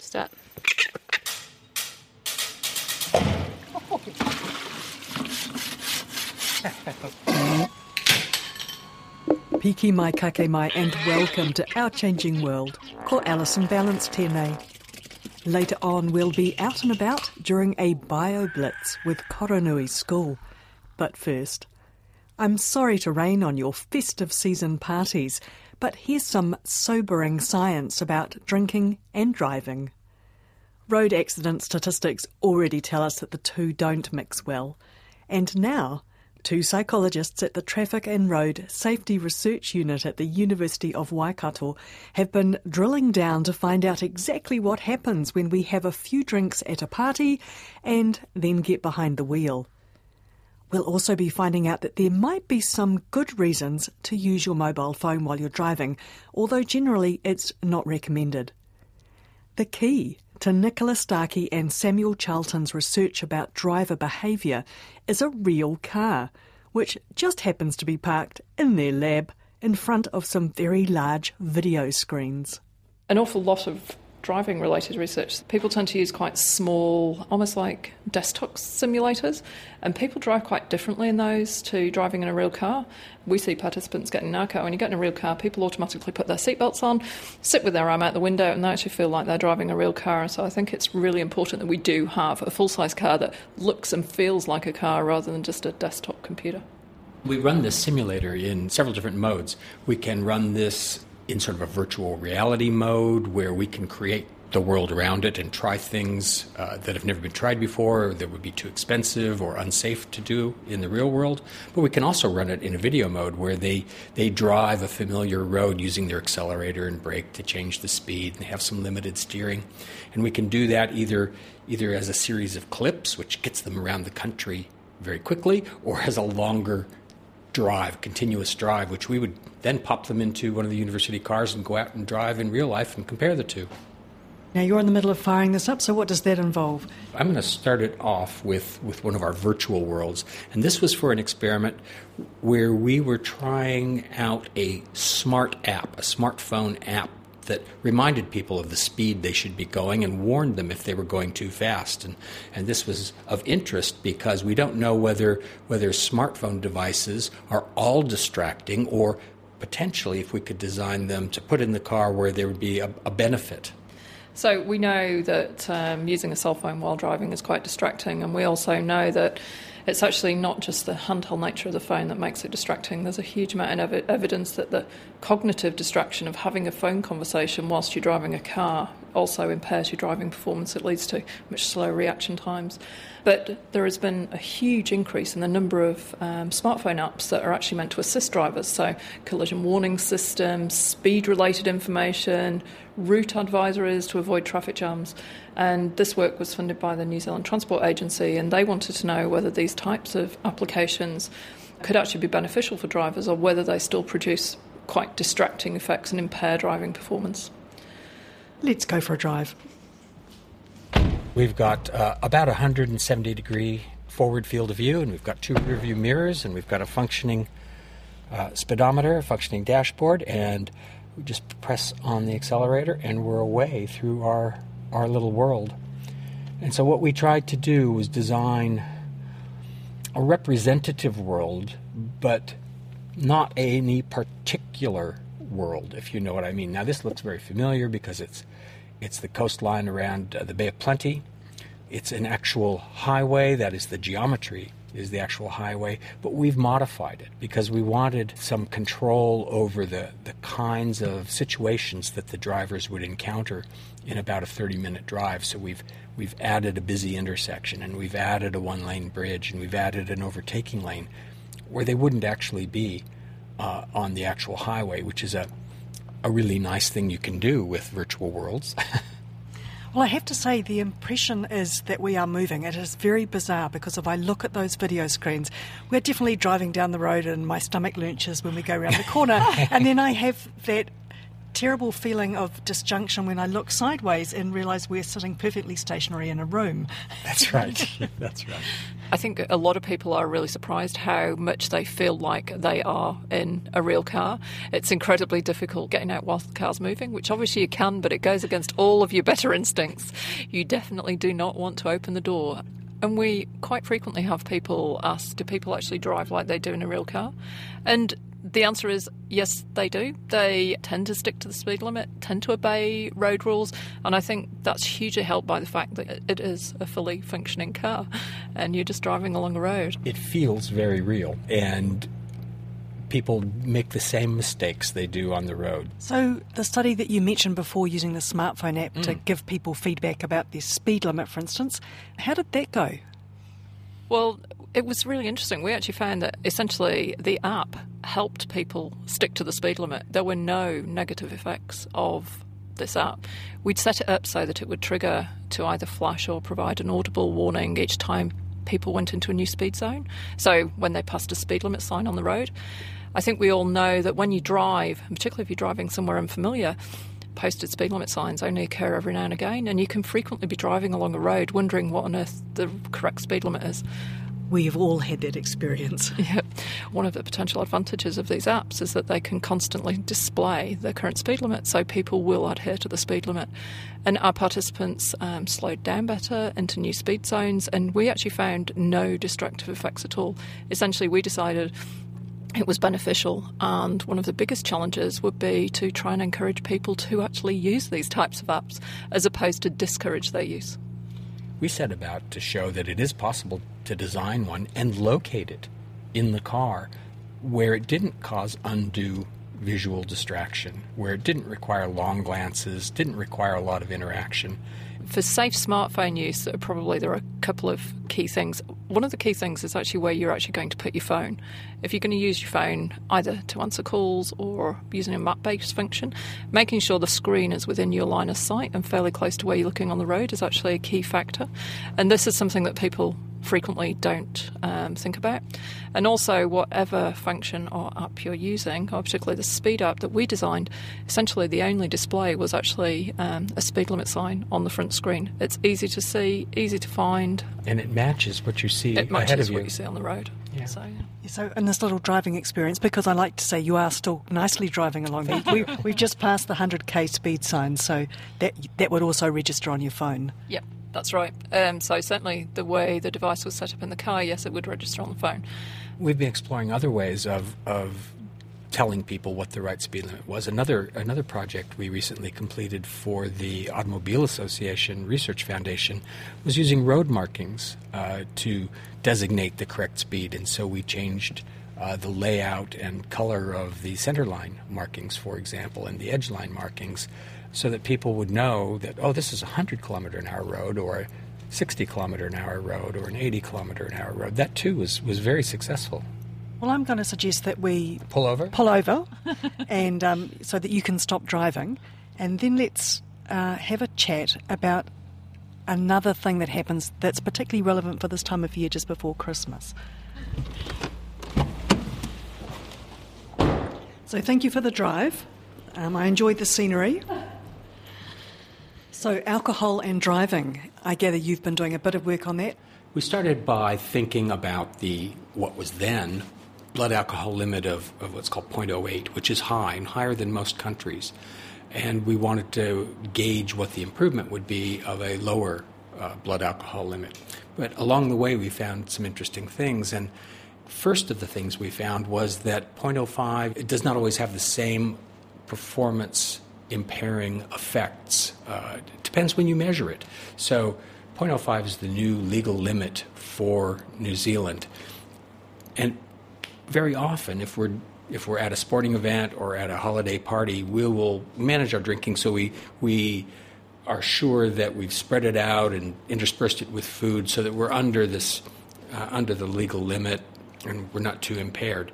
Start. Piki mai kake mai and welcome to Our Changing World. Ko Alison Ballance tēnei. Later on, we'll be out and about during a bio blitz with Koraunui School. But first, I'm sorry to rain on your festive season parties, but here's some sobering science about drinking and driving. Road accident statistics already tell us that the two don't mix well. And now, two psychologists at the Traffic and Road Safety Research Unit at the University of Waikato have been drilling down to find out exactly what happens when we have a few drinks at a party and then get behind the wheel. We'll also be finding out that there might be some good reasons to use your mobile phone while you're driving, although generally it's not recommended. The key to Nicola Starkey and Samuel Charlton's research about driver behaviour is a real car, which just happens to be parked in their lab in front of some very large video screens. An awful lot of driving related research, people tend to use quite small, almost like desktop simulators, and people drive quite differently in those to driving in a real car. We see participants getting in our car. When you get in a real car, people automatically put their seatbelts on, sit with their arm out the window, and they actually feel like they're driving a real car. And so I think it's really important that we do have a full size car that looks and feels like a car rather than just a desktop computer. We run this simulator in several different modes. We can run this in sort of a virtual reality mode where we can create the world around it and try things uh, that have never been tried before that would be too expensive or unsafe to do in the real world. But we can also run it in a video mode where they, they drive a familiar road using their accelerator and brake to change the speed and have some limited steering. And we can do that either, either as a series of clips, which gets them around the country very quickly, or as a longer drive, continuous drive, which we would then pop them into one of the university cars and go out and drive in real life and compare the two. Now you're in the middle of firing this up, so what does that involve? I'm going to start it off with, with one of our virtual worlds. And this was for an experiment where we were trying out a smart app, a smartphone app that reminded people of the speed they should be going and warned them if they were going too fast. And, and this was of interest because we don't know whether, whether smartphone devices are all distracting or potentially if we could design them to put in the car where there would be a, a benefit. So we know that um, using a cell phone while driving is quite distracting, and we also know that it's actually not just the handheld nature of the phone that makes it distracting. There's a huge amount of ev- evidence that the cognitive distraction of having a phone conversation whilst you're driving a car also impairs your driving performance. It leads to much slower reaction times. But there has been a huge increase in the number of um, smartphone apps that are actually meant to assist drivers. So, collision warning systems, speed related information, route advisories to avoid traffic jams. And this work was funded by the New Zealand Transport Agency, and they wanted to know whether these types of applications could actually be beneficial for drivers or whether they still produce quite distracting effects and impair driving performance. Let's go for a drive. We've got uh, about a 170 degree forward field of view, and we've got two rear view mirrors, and we've got a functioning uh, speedometer, a functioning dashboard, and we just press on the accelerator, and we're away through our, our little world. And so, what we tried to do was design a representative world, but not any particular world, if you know what I mean. Now, this looks very familiar because it's it's the coastline around uh, the Bay of Plenty. It's an actual highway. That is the geometry is the actual highway, but we've modified it because we wanted some control over the, the kinds of situations that the drivers would encounter in about a 30 minute drive. So we've we've added a busy intersection and we've added a one lane bridge and we've added an overtaking lane where they wouldn't actually be uh, on the actual highway, which is a a really nice thing you can do with virtual worlds. Well, I have to say, the impression is that we are moving. It is very bizarre because if I look at those video screens, we're definitely driving down the road and my stomach lurches when we go around the corner. and then I have that terrible feeling of disjunction when I look sideways and realise we're sitting perfectly stationary in a room. That's right. That's right. I think a lot of people are really surprised how much they feel like they are in a real car. It's incredibly difficult getting out whilst the car's moving, which obviously you can, but it goes against all of your better instincts. You definitely do not want to open the door. And we quite frequently have people ask, do people actually drive like they do in a real car? And the answer is yes, they do. They tend to stick to the speed limit, tend to obey road rules, and I think that's hugely helped by the fact that it is a fully functioning car and you're just driving along the road. It feels very real, and people make the same mistakes they do on the road. So, the study that you mentioned before using the smartphone app Mm. to give people feedback about their speed limit, for instance, how did that go? Well, it was really interesting. We actually found that essentially the app helped people stick to the speed limit. There were no negative effects of this app. We'd set it up so that it would trigger to either flash or provide an audible warning each time people went into a new speed zone. So when they passed a speed limit sign on the road. I think we all know that when you drive, and particularly if you're driving somewhere unfamiliar, posted speed limit signs only occur every now and again, and you can frequently be driving along a road wondering what on earth the correct speed limit is. We've all had that experience. Yeah. One of the potential advantages of these apps is that they can constantly display the current speed limit, so people will adhere to the speed limit. And our participants um, slowed down better into new speed zones, and we actually found no destructive effects at all. Essentially, we decided it was beneficial, and one of the biggest challenges would be to try and encourage people to actually use these types of apps as opposed to discourage their use. We set about to show that it is possible to design one and locate it in the car where it didn't cause undue visual distraction, where it didn't require long glances, didn't require a lot of interaction. For safe smartphone use, probably there are a couple of key things. One of the key things is actually where you're actually going to put your phone. If you're going to use your phone either to answer calls or using a map based function, making sure the screen is within your line of sight and fairly close to where you're looking on the road is actually a key factor. And this is something that people frequently don't um, think about. And also, whatever function or app you're using, or particularly the speed app that we designed, essentially the only display was actually um, a speed limit sign on the front screen. It's easy to see, easy to find. And it matches what you see It ahead matches of what you. you see on the road. Yeah. So, yeah. So, in this little driving experience, because I like to say you are still nicely driving along, we, we've just passed the 100k speed sign, so that, that would also register on your phone. Yep, that's right. Um, so certainly the way the device was set up in the car, yes, it would register on the phone. We've been exploring other ways of, of telling people what the right speed limit was. Another another project we recently completed for the Automobile Association Research Foundation was using road markings uh, to designate the correct speed, and so we changed. Uh, the layout and color of the centerline markings, for example, and the edge line markings, so that people would know that, oh, this is a 100 kilometer an hour road or a 60 kilometer an hour road or an 80 kilometer an hour road. That too was, was very successful. Well, I'm going to suggest that we Pull over? pull over, and um, so that you can stop driving, and then let's uh, have a chat about another thing that happens that's particularly relevant for this time of year, just before Christmas. So, thank you for the drive. Um, I enjoyed the scenery. So, alcohol and driving. I gather you've been doing a bit of work on that. We started by thinking about the what was then blood alcohol limit of, of what's called 0.08, which is high and higher than most countries. And we wanted to gauge what the improvement would be of a lower uh, blood alcohol limit. But along the way, we found some interesting things. And first of the things we found was that 0.05 it does not always have the same performance impairing effects. Uh, it depends when you measure it. So 0.05 is the new legal limit for New Zealand. And very often, if we're if we're at a sporting event or at a holiday party, we will manage our drinking so we we are sure that we've spread it out and interspersed it with food so that we're under this uh, under the legal limit and we're not too impaired.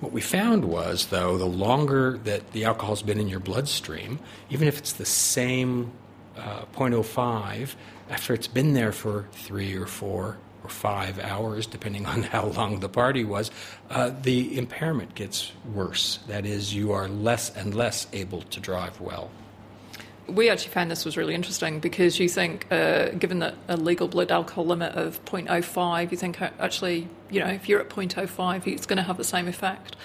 What we found was, though, the longer that the alcohol's been in your bloodstream, even if it's the same uh, 0.05, after it's been there for three or four or five hours, depending on how long the party was, uh, the impairment gets worse. That is, you are less and less able to drive well. We actually found this was really interesting because you think, uh, given that a legal blood alcohol limit of 0.05, you think uh, actually, you know, if you're at 0.05, it's going to have the same effect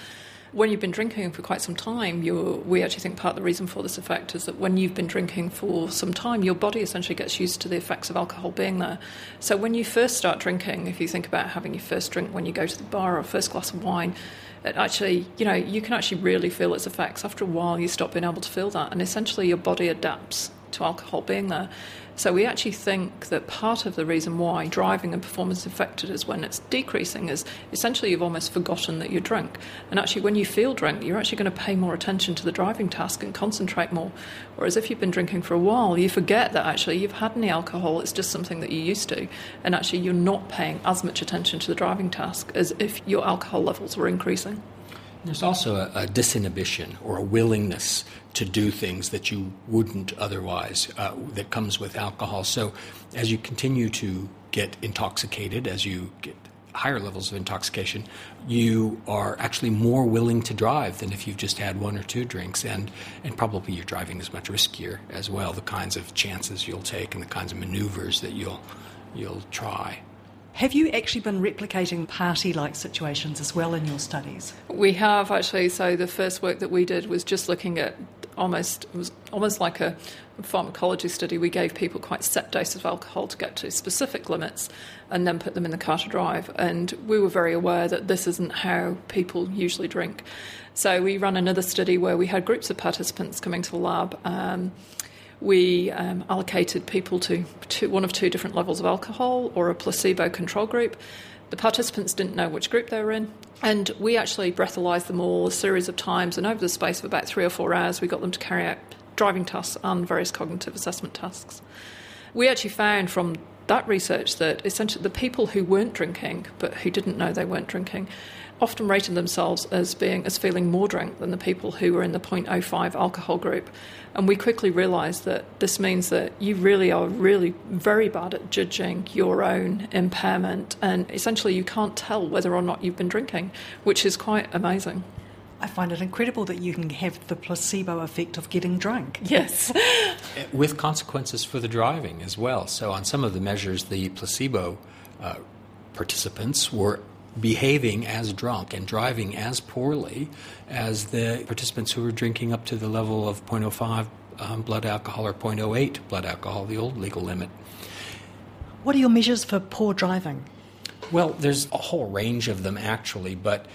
when you've been drinking for quite some time, we actually think part of the reason for this effect is that when you've been drinking for some time, your body essentially gets used to the effects of alcohol being there. So when you first start drinking, if you think about having your first drink when you go to the bar or first glass of wine, it actually, you know, you can actually really feel its effects. After a while, you stop being able to feel that, and essentially your body adapts to alcohol being there. So we actually think that part of the reason why driving and performance affected is when it's decreasing is essentially you've almost forgotten that you're drunk. And actually, when you feel drunk, you're actually going to pay more attention to the driving task and concentrate more. Whereas if you've been drinking for a while, you forget that actually you've had any alcohol, it's just something that you used to. And actually, you're not paying as much attention to the driving task as if your alcohol levels were increasing. There's also a, a, disinhibition or a willingness to do things that you wouldn't otherwise, uh, that comes with alcohol. So, as you continue to get intoxicated, as you get higher levels of intoxication, you are actually more willing to drive than if you've just had one or two drinks, and, and probably your driving is much riskier as well. The kinds of chances you'll take and the kinds of maneuvers that you'll you'll try. Have you actually been replicating party like situations as well in your studies? We have actually. So the first work that we did was just looking at almost it was almost like a pharmacology study. We gave people quite set doses of alcohol to get to specific limits and then put them in the car to drive. And we were very aware that this isn't how people usually drink. So we ran another study where we had groups of participants coming to the lab. Um, we um, allocated people to two, one of two different levels of alcohol or a placebo control group. The participants didn't know which group they were in, and we actually breathalyzed them all a series of times. And over the space of about three or four hours, we got them to carry out driving tasks and various cognitive assessment tasks. We actually found from that research that essentially the people who weren't drinking but who didn't know they weren't drinking often rated themselves as being as feeling more drunk than the people who were in the 0.05 alcohol group. And we quickly realised that this means that you really are really very bad at judging your own impairment, and essentially you can't tell whether or not you've been drinking, which is quite amazing. I find it incredible that you can have the placebo effect of getting drunk. Yes. With consequences for the driving as well. So, on some of the measures, the placebo uh, participants were behaving as drunk and driving as poorly as the participants who were drinking up to the level of 0.05 um, blood alcohol or 0.08 blood alcohol, the old legal limit. What are your measures for poor driving? Well, there's a whole range of them actually, but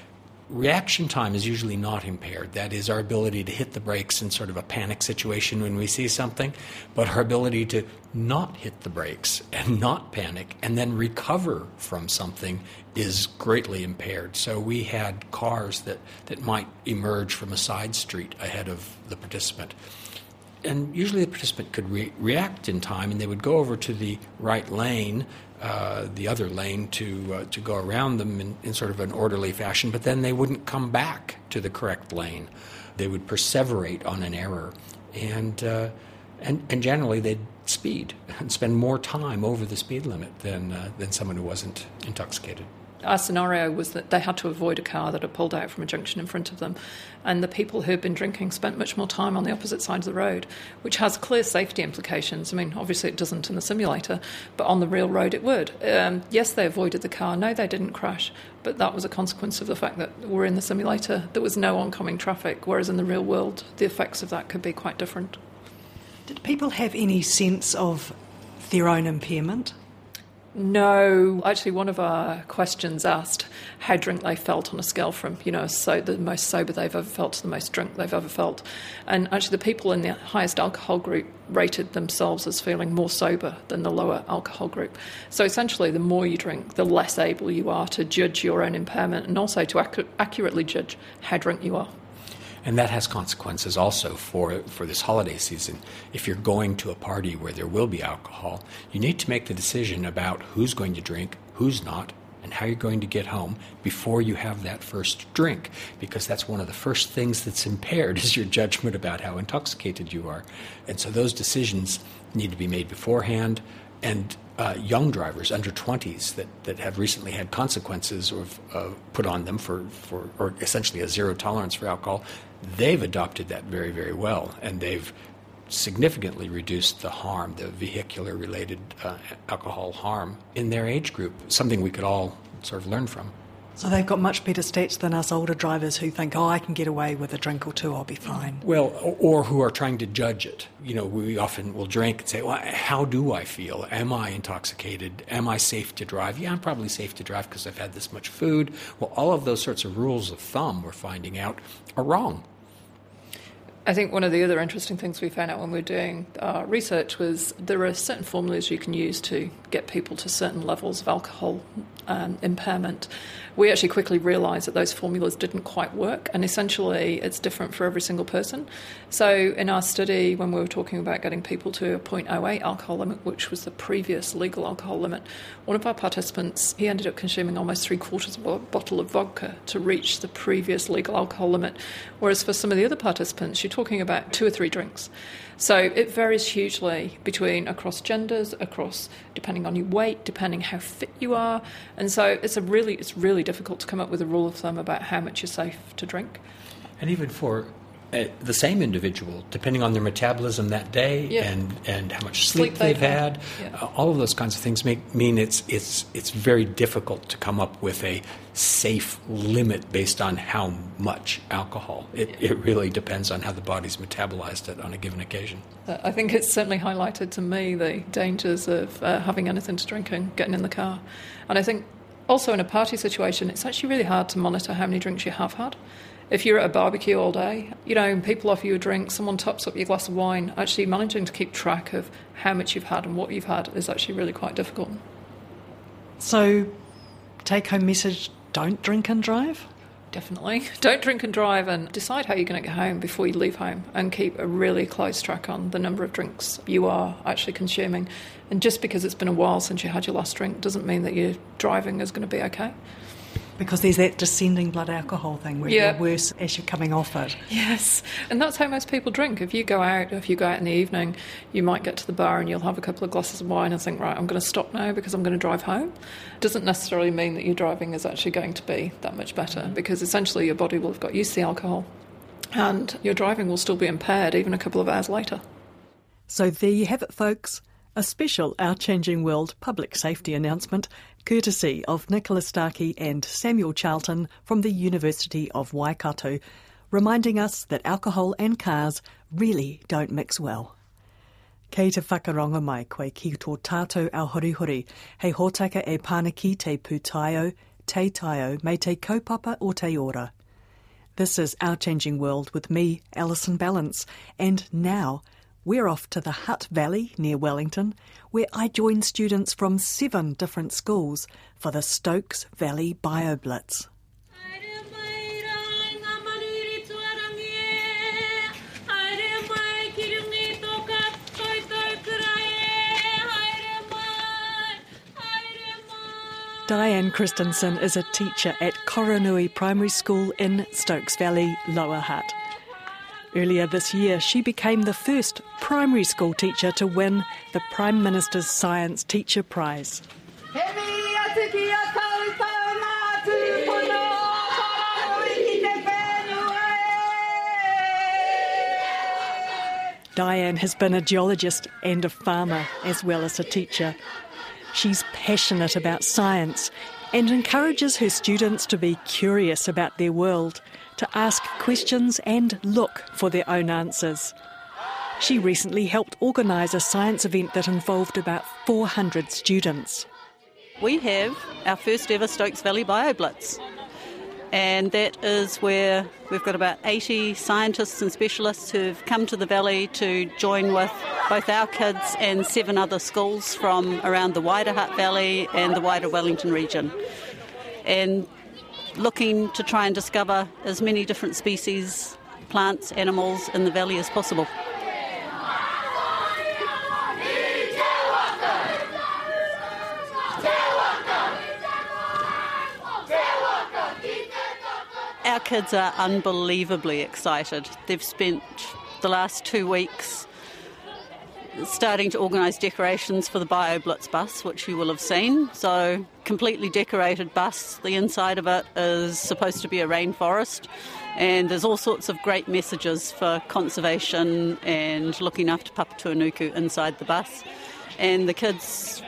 reaction time is usually not impaired. That is, our ability to hit the brakes in sort of a panic situation when we see something, but our ability to not hit the brakes and not panic and then recover from something is greatly impaired. So we had cars that, that might emerge from a side street ahead of the participant. And usually the participant could re- react in time and they would go over to the right lane uh, the other lane to uh, to go around them in, in, sort of an orderly fashion, but then they wouldn't come back to the correct lane. They would perseverate on an error, and uh, and and generally they'd speed and spend more time over the speed limit than uh, than someone who wasn't intoxicated our scenario was that they had to avoid a car that had pulled out from a junction in front of them. And the people who had been drinking spent much more time on the opposite side of the road, which has clear safety implications. I mean, obviously it doesn't in the simulator, but on the real road it would. Um, yes, they avoided the car. No, they didn't crash. But that was a consequence of the fact that we're in the simulator. There was no oncoming traffic, whereas in the real world, the effects of that could be quite different. Did people have any sense of their own impairment? No, actually, one of our questions asked how drunk they felt on a scale from, you know, so the most sober they've ever felt to the most drunk they've ever felt. And actually, the people in the highest alcohol group rated themselves as feeling more sober than the lower alcohol group. So essentially, the more you drink, the less able you are to judge your own impairment and also to ac- accurately judge how drunk you are. And that has consequences also for, for this holiday season. If you're going to a party where there will be alcohol, you need to make the decision about who's going to drink, who's not, and how you're going to get home before you have that first drink, because that's one of the first things that's impaired is your judgment about how intoxicated you are. And so those decisions need to be made beforehand. And uh, young drivers under 20s that, that have recently had consequences or uh, put on them for, for or essentially a zero tolerance for alcohol, they've adopted that very, very well. And they've significantly reduced the harm, the vehicular related uh, alcohol harm in their age group, something we could all sort of learn from. So they've got much better stats than us older drivers who think, oh, I can get away with a drink or two, I'll be fine. Well, or who are trying to judge it. You know, we often will drink and say, well, how do I feel? Am I intoxicated? Am I safe to drive? Yeah, I'm probably safe to drive because I've had this much food. Well, all of those sorts of rules of thumb we're finding out are wrong. I think one of the other interesting things we found out when we were doing our research was there are certain formulas you can use to get people to certain levels of alcohol um, impairment we actually quickly realised that those formulas didn't quite work, and essentially it's different for every single person. So, in our study, when we were talking about getting people to a 0.08 alcohol limit, which was the previous legal alcohol limit, one of our participants he ended up consuming almost three quarters of a bottle of vodka to reach the previous legal alcohol limit, whereas for some of the other participants, you're talking about two or three drinks. So it varies hugely between across genders, across depending on your weight, depending how fit you are, and so it's a really it's really difficult to come up with a rule of thumb about how much you're safe to drink. And even for uh, the same individual, depending on their metabolism that day yeah. and, and how much sleep, sleep they've, had, had, yeah. uh, all of those kinds of things make mean it's it's it's very difficult to come up with a safe limit based on how much alcohol. It, yeah. it really depends on how the body's metabolized it on a given occasion. Uh, I think it's certainly highlighted to me the dangers of uh, having anything to drink and getting in the car, and I think also in a party situation, it's actually really hard to monitor how many drinks you have had if you're at a barbecue all day, you know, people offer you a drink, someone tops up your glass of wine, actually managing to keep track of how much you've had and what you've had is actually really quite difficult. So, take home message don't drink and drive? Definitely. Don't drink and drive and decide how you're going to get home before you leave home and keep a really close track on the number of drinks you are actually consuming. And just because it's been a while since you had your last drink doesn't mean that your driving is going to be okay. Because there's that descending blood alcohol thing where Yeah. you're worse as you're coming off it. Yes, and that's how most people drink. If you go out, if you go out in the evening, you might get to the bar and you'll have a couple of glasses of wine and think, right, I'm going to stop now because I'm going to drive home. Doesn't necessarily mean that your driving is actually going to be that much better mm-hmm. because essentially your body will have got used to the alcohol and your driving will still be impaired even a couple of hours later. So there you have it, folks. A special Our Changing World public safety announcement, courtesy of Nicola Starkey and Samuel Charlton from the University of Waikato, reminding us that alcohol and cars really don't mix well. Kei te whakaronga mai koe ki tō tātou au horihori, hei hōtaka e pānaki te pūtaio, te taio, me te kaupapa o te ora. This is Our Changing World with me, Alison Ballance, and now we're off to the Hutt Valley near Wellington, where I join students from seven different schools for the Stokes Valley Bio Blitz. Diane Christensen is a teacher at Koraunui Primary School in Stokes Valley, Lower Hutt. Earlier this year, she became the first primary school teacher to win the Prime Minister's Science Teacher Prize. Diane has been a geologist and a farmer, as well as a teacher. She's passionate about science and encourages her students to be curious about their world, to ask questions and look for their own answers. She recently helped organise a science event that involved about 400 students. We have our first ever Stokes Valley BioBlitz, and that is where we've got about 80 scientists and specialists who've come to the valley to join with both our kids and seven other schools from around the wider Hutt Valley and the wider Wellington region. And looking to try and discover as many different species, plants, animals in the valley as possible. Our kids are unbelievably excited. They've spent the last two weeks starting to organise decorations for the Bio Blitz bus, which you will have seen. So, completely decorated bus. The inside of it is supposed to be a rainforest, and there's all sorts of great messages for conservation and looking after Papatūānuku inside the bus. And the kids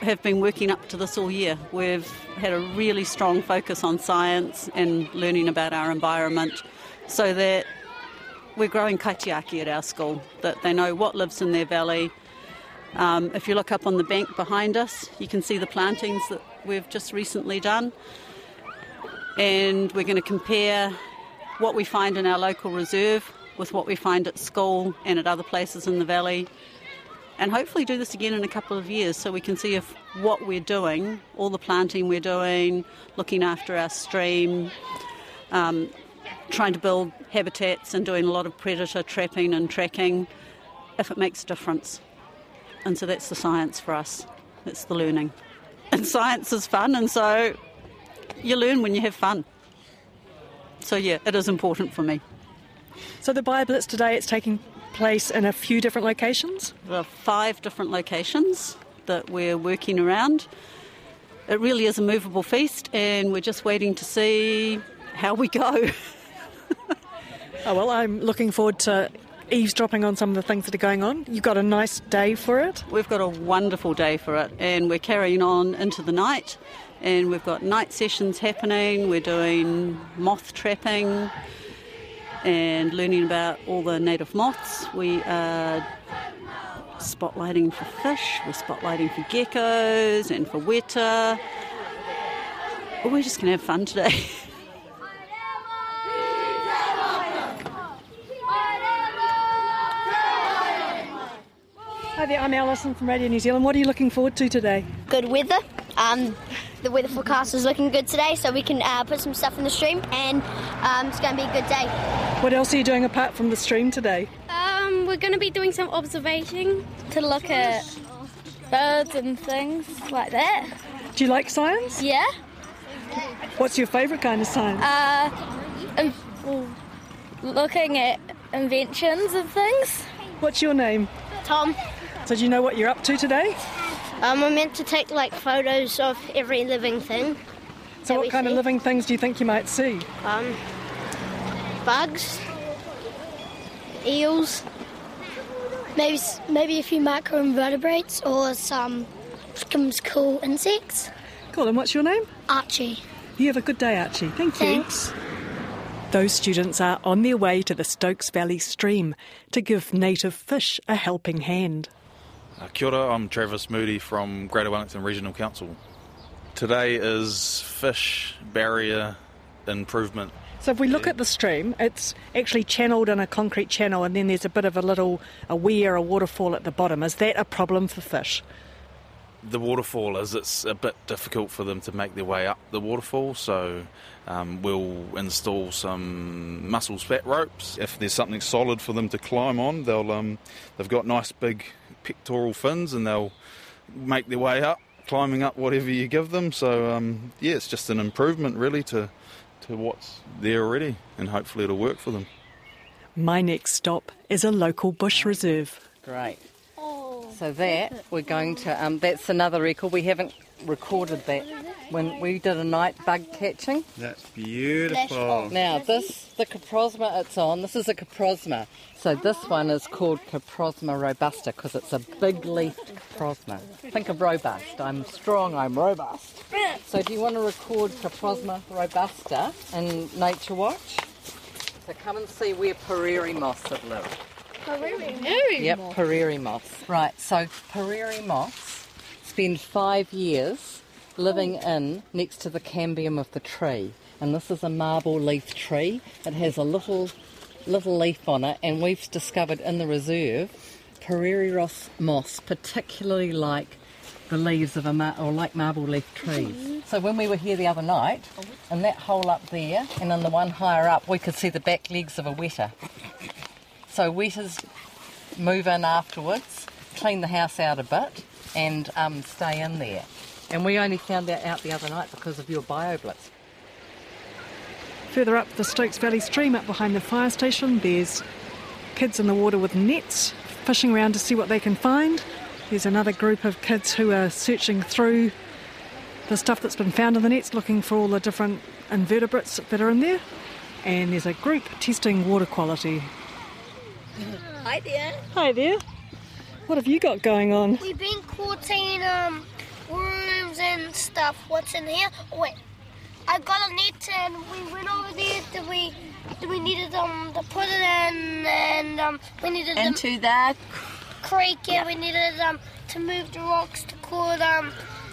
have been working up to this all year. We've had a really strong focus on science and learning about our environment so that we're growing kaitiaki at our school, that they know what lives in their valley. Um, if you look up on the bank behind us, you can see the plantings that we've just recently done. And we're going to compare what we find in our local reserve with what we find at school and at other places in the valley. And hopefully do this again in a couple of years so we can see if what we're doing, all the planting we're doing, looking after our stream, um, trying to build habitats and doing a lot of predator trapping and tracking, if it makes a difference. And so that's the science for us, it's the learning. And science is fun, and so you learn when you have fun. So, yeah, it is important for me. So the BioBlitz today, it's taking place in a few different locations? There are five different locations that we're working around. It really is a movable feast, and we're just waiting to see how we go. Oh, well, I'm looking forward to eavesdropping on some of the things that are going on. You've got a nice day for it. We've got a wonderful day for it, and we're carrying on into the night. And we've got night sessions happening. We're doing moth trapping and learning about all the native moths. We are spotlighting for fish. We're spotlighting for geckos and for weta. We're just going to have fun today. Hi there, I'm Alison from Radio New Zealand. What are you looking forward to today? good weather. Um, the weather forecast is looking good today, so we can uh, put some stuff in the stream, and um, it's going to be a good day. What else are you doing apart from the stream today? Um, we're going to be doing some observation to look at birds and things like that. Do you like science? Yeah. What's your favourite kind of science? Uh, and well, looking at inventions and things. What's your name? Tom, So do you know what you're up to today? um, we're meant to take like photos of every living thing. So what kind of living things do you think you might see? Um, bugs, eels, maybe maybe a few microinvertebrates or some some cool insects. Cool, and what's your name? Archie. You have a good day, Archie. Thank you. Thanks. Those students are on their way to the Stokes Valley stream to give native fish a helping hand. Uh, kia ora, I'm Travis Moody from Greater Wellington Regional Council. Today is fish barrier improvement. So if we look at the stream, it's actually channeled in a concrete channel and then there's a bit of a little a weir, a waterfall at the bottom. Is that a problem for fish? The waterfall is it's a bit difficult for them to make their way up the waterfall, so um, we'll install some mussel spat ropes. If there's something solid for them to climb on, they'll um, they've got nice big pectoral fins and they'll make their way up, climbing up whatever you give them. So um, yeah, it's just an improvement really to to what's there already, and hopefully it'll work for them. My next stop is a local bush reserve. Great. So that we're going to. Um, that's another record. We haven't recorded that when we did a night bug catching. That's beautiful. Now this the Coprosma it's on. This is a Coprosma. So this one is called Coprosma robusta because it's a big leafed Coprosma. Think of robust. I'm strong. I'm robust. So do you want to record Coprosma robusta in Nature Watch? So come and see where Puriri moth have lived. Yep, Puriri moth. Right, so Puriri moth spend five years living in next to the cambium of the tree. And this is a marble leaf tree. It has a little little leaf on it, and we've discovered in the reserve Puriri Ross moss, particularly like the leaves of a mar- or like marble leaf trees. So when we were here the other night, in that hole up there, and in the one higher up, we could see the back legs of a weta. So wetas move in afterwards, clean the house out a bit, and um, stay in there. And we only found that out the other night because of your BioBlitz. Further up the Stokes Valley stream, up behind the fire station, there's kids in the water with nets, fishing around to see what they can find. There's another group of kids who are searching through the stuff that's been found in the nets, looking for all the different invertebrates that are in there. And there's a group testing water quality. Hi there. Hi there. What have you got going on? We've been courting um, worms and stuff. What's in here? Oh, wait. I got a net and we went over there. Did we? Did we needed um to put it in and um we needed them- Into the creek. Yeah, we needed um to move the rocks to call um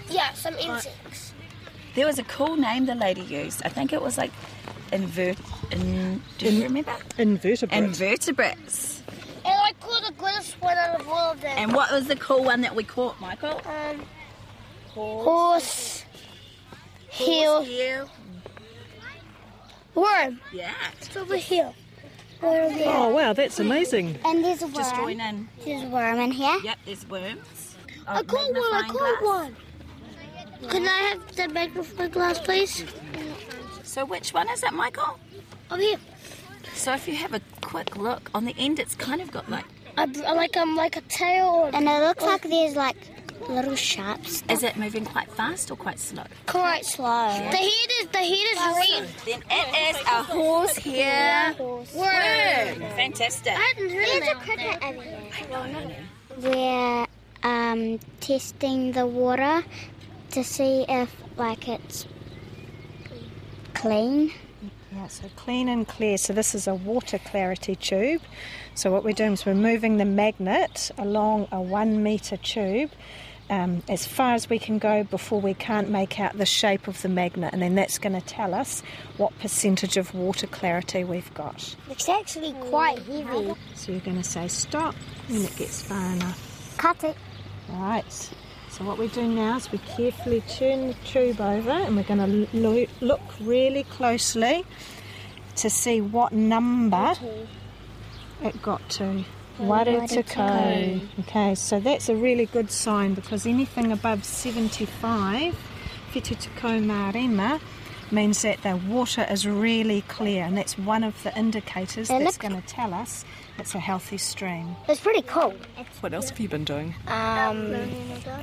yeah some insects. There was a cool name the lady used. I think it was like invert. In, do you remember? Invertebrate. Invertebrates. And I caught a gliss one out of all of them. And what was the cool one that we caught, Michael? Um, horse, heel, heel, worm. Yeah. It's over here. Oh, wow, that's amazing. And there's a worm. Just join in. There's a worm in here. Yep, there's worms. I caught one. I magnifying caught glass. one. Can I have the magnifying glass, please? So which one is it, Michael? Over here. So if you have a quick look on the end, it's kind of got like. I, I like um like a tail. And it looks like there's like little sharps. Is it moving quite fast or quite slow? Quite slow. The head is the head is red. Then it is a horse here. Worm. Fantastic. I hadn't heard There's a cricket that. over here. We're um, testing the water to see if like it's clean. Yeah, so clean and clear. So this is a water clarity tube. So what we're doing is we're moving the magnet along a one metre tube um, as far as we can go before we can't make out the shape of the magnet, and then that's going to tell us what percentage of water clarity we've got. It's actually quite heavy. So you're going to say stop when it gets far enough. Cut it. Right. So what we do now is we carefully turn the tube over and we're going to lo- look really closely to see what number it got to. Waretako. Okay, so that's a really good sign because anything above 75, Whitu tekau mā rima means that the water is really clear and that's one of the indicators It that's going to tell us it's a healthy stream. It's pretty cool. What else have you been doing? Um,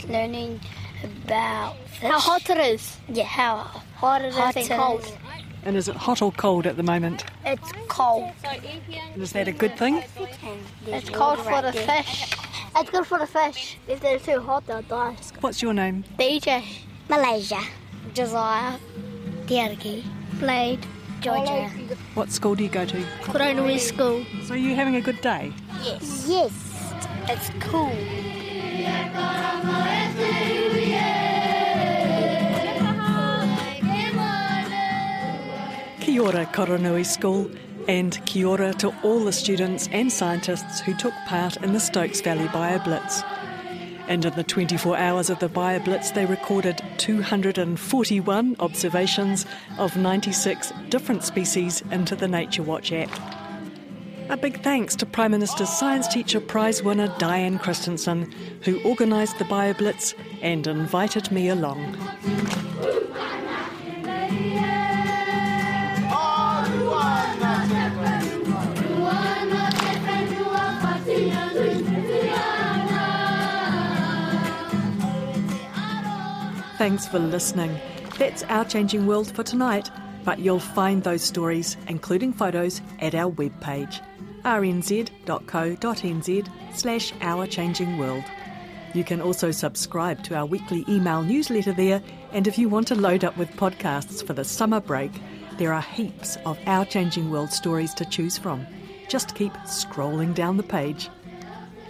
learning about how hot it is. Yeah, how hot it is and cold. And is it hot or cold at the moment? It's cold. And is that a good thing? It's cold for the fish. It's good for the fish. If they're too hot, they'll die. What's your name? DJ. Malaysia. Josiah. Diargi. Blade. Georgia. What school do you go to? Koraunui School. So are you having a good day? Yes. Yes. It's cool. Kia ora Koraunui School and kia ora to all the students and scientists who took part in the Stokes Valley BioBlitz. And in the 24 hours of the BioBlitz, they recorded 241 observations of 96 different species into the Nature Watch app. A big thanks to Prime Minister's Science Teacher Prize winner Diane Christensen, who organised the BioBlitz and invited me along. Thanks for listening. That's Our Changing World for tonight, but you'll find those stories, including photos, at our webpage rnz.co.nz slash Our Changing World. You can also subscribe to our weekly email newsletter there, and if you want to load up with podcasts for the summer break, there are heaps of Our Changing World stories to choose from. Just keep scrolling down the page.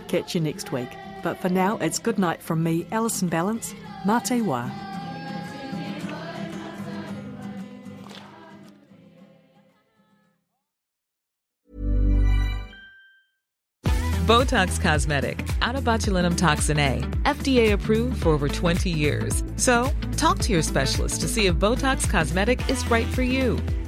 Catch you next week. But for now, it's good night from me, Alison Ballance. Mate wa. Botox Cosmetic, out of botulinum toxin A, FDA approved for over 20 years. So, talk to your specialist to see if Botox Cosmetic is right for you.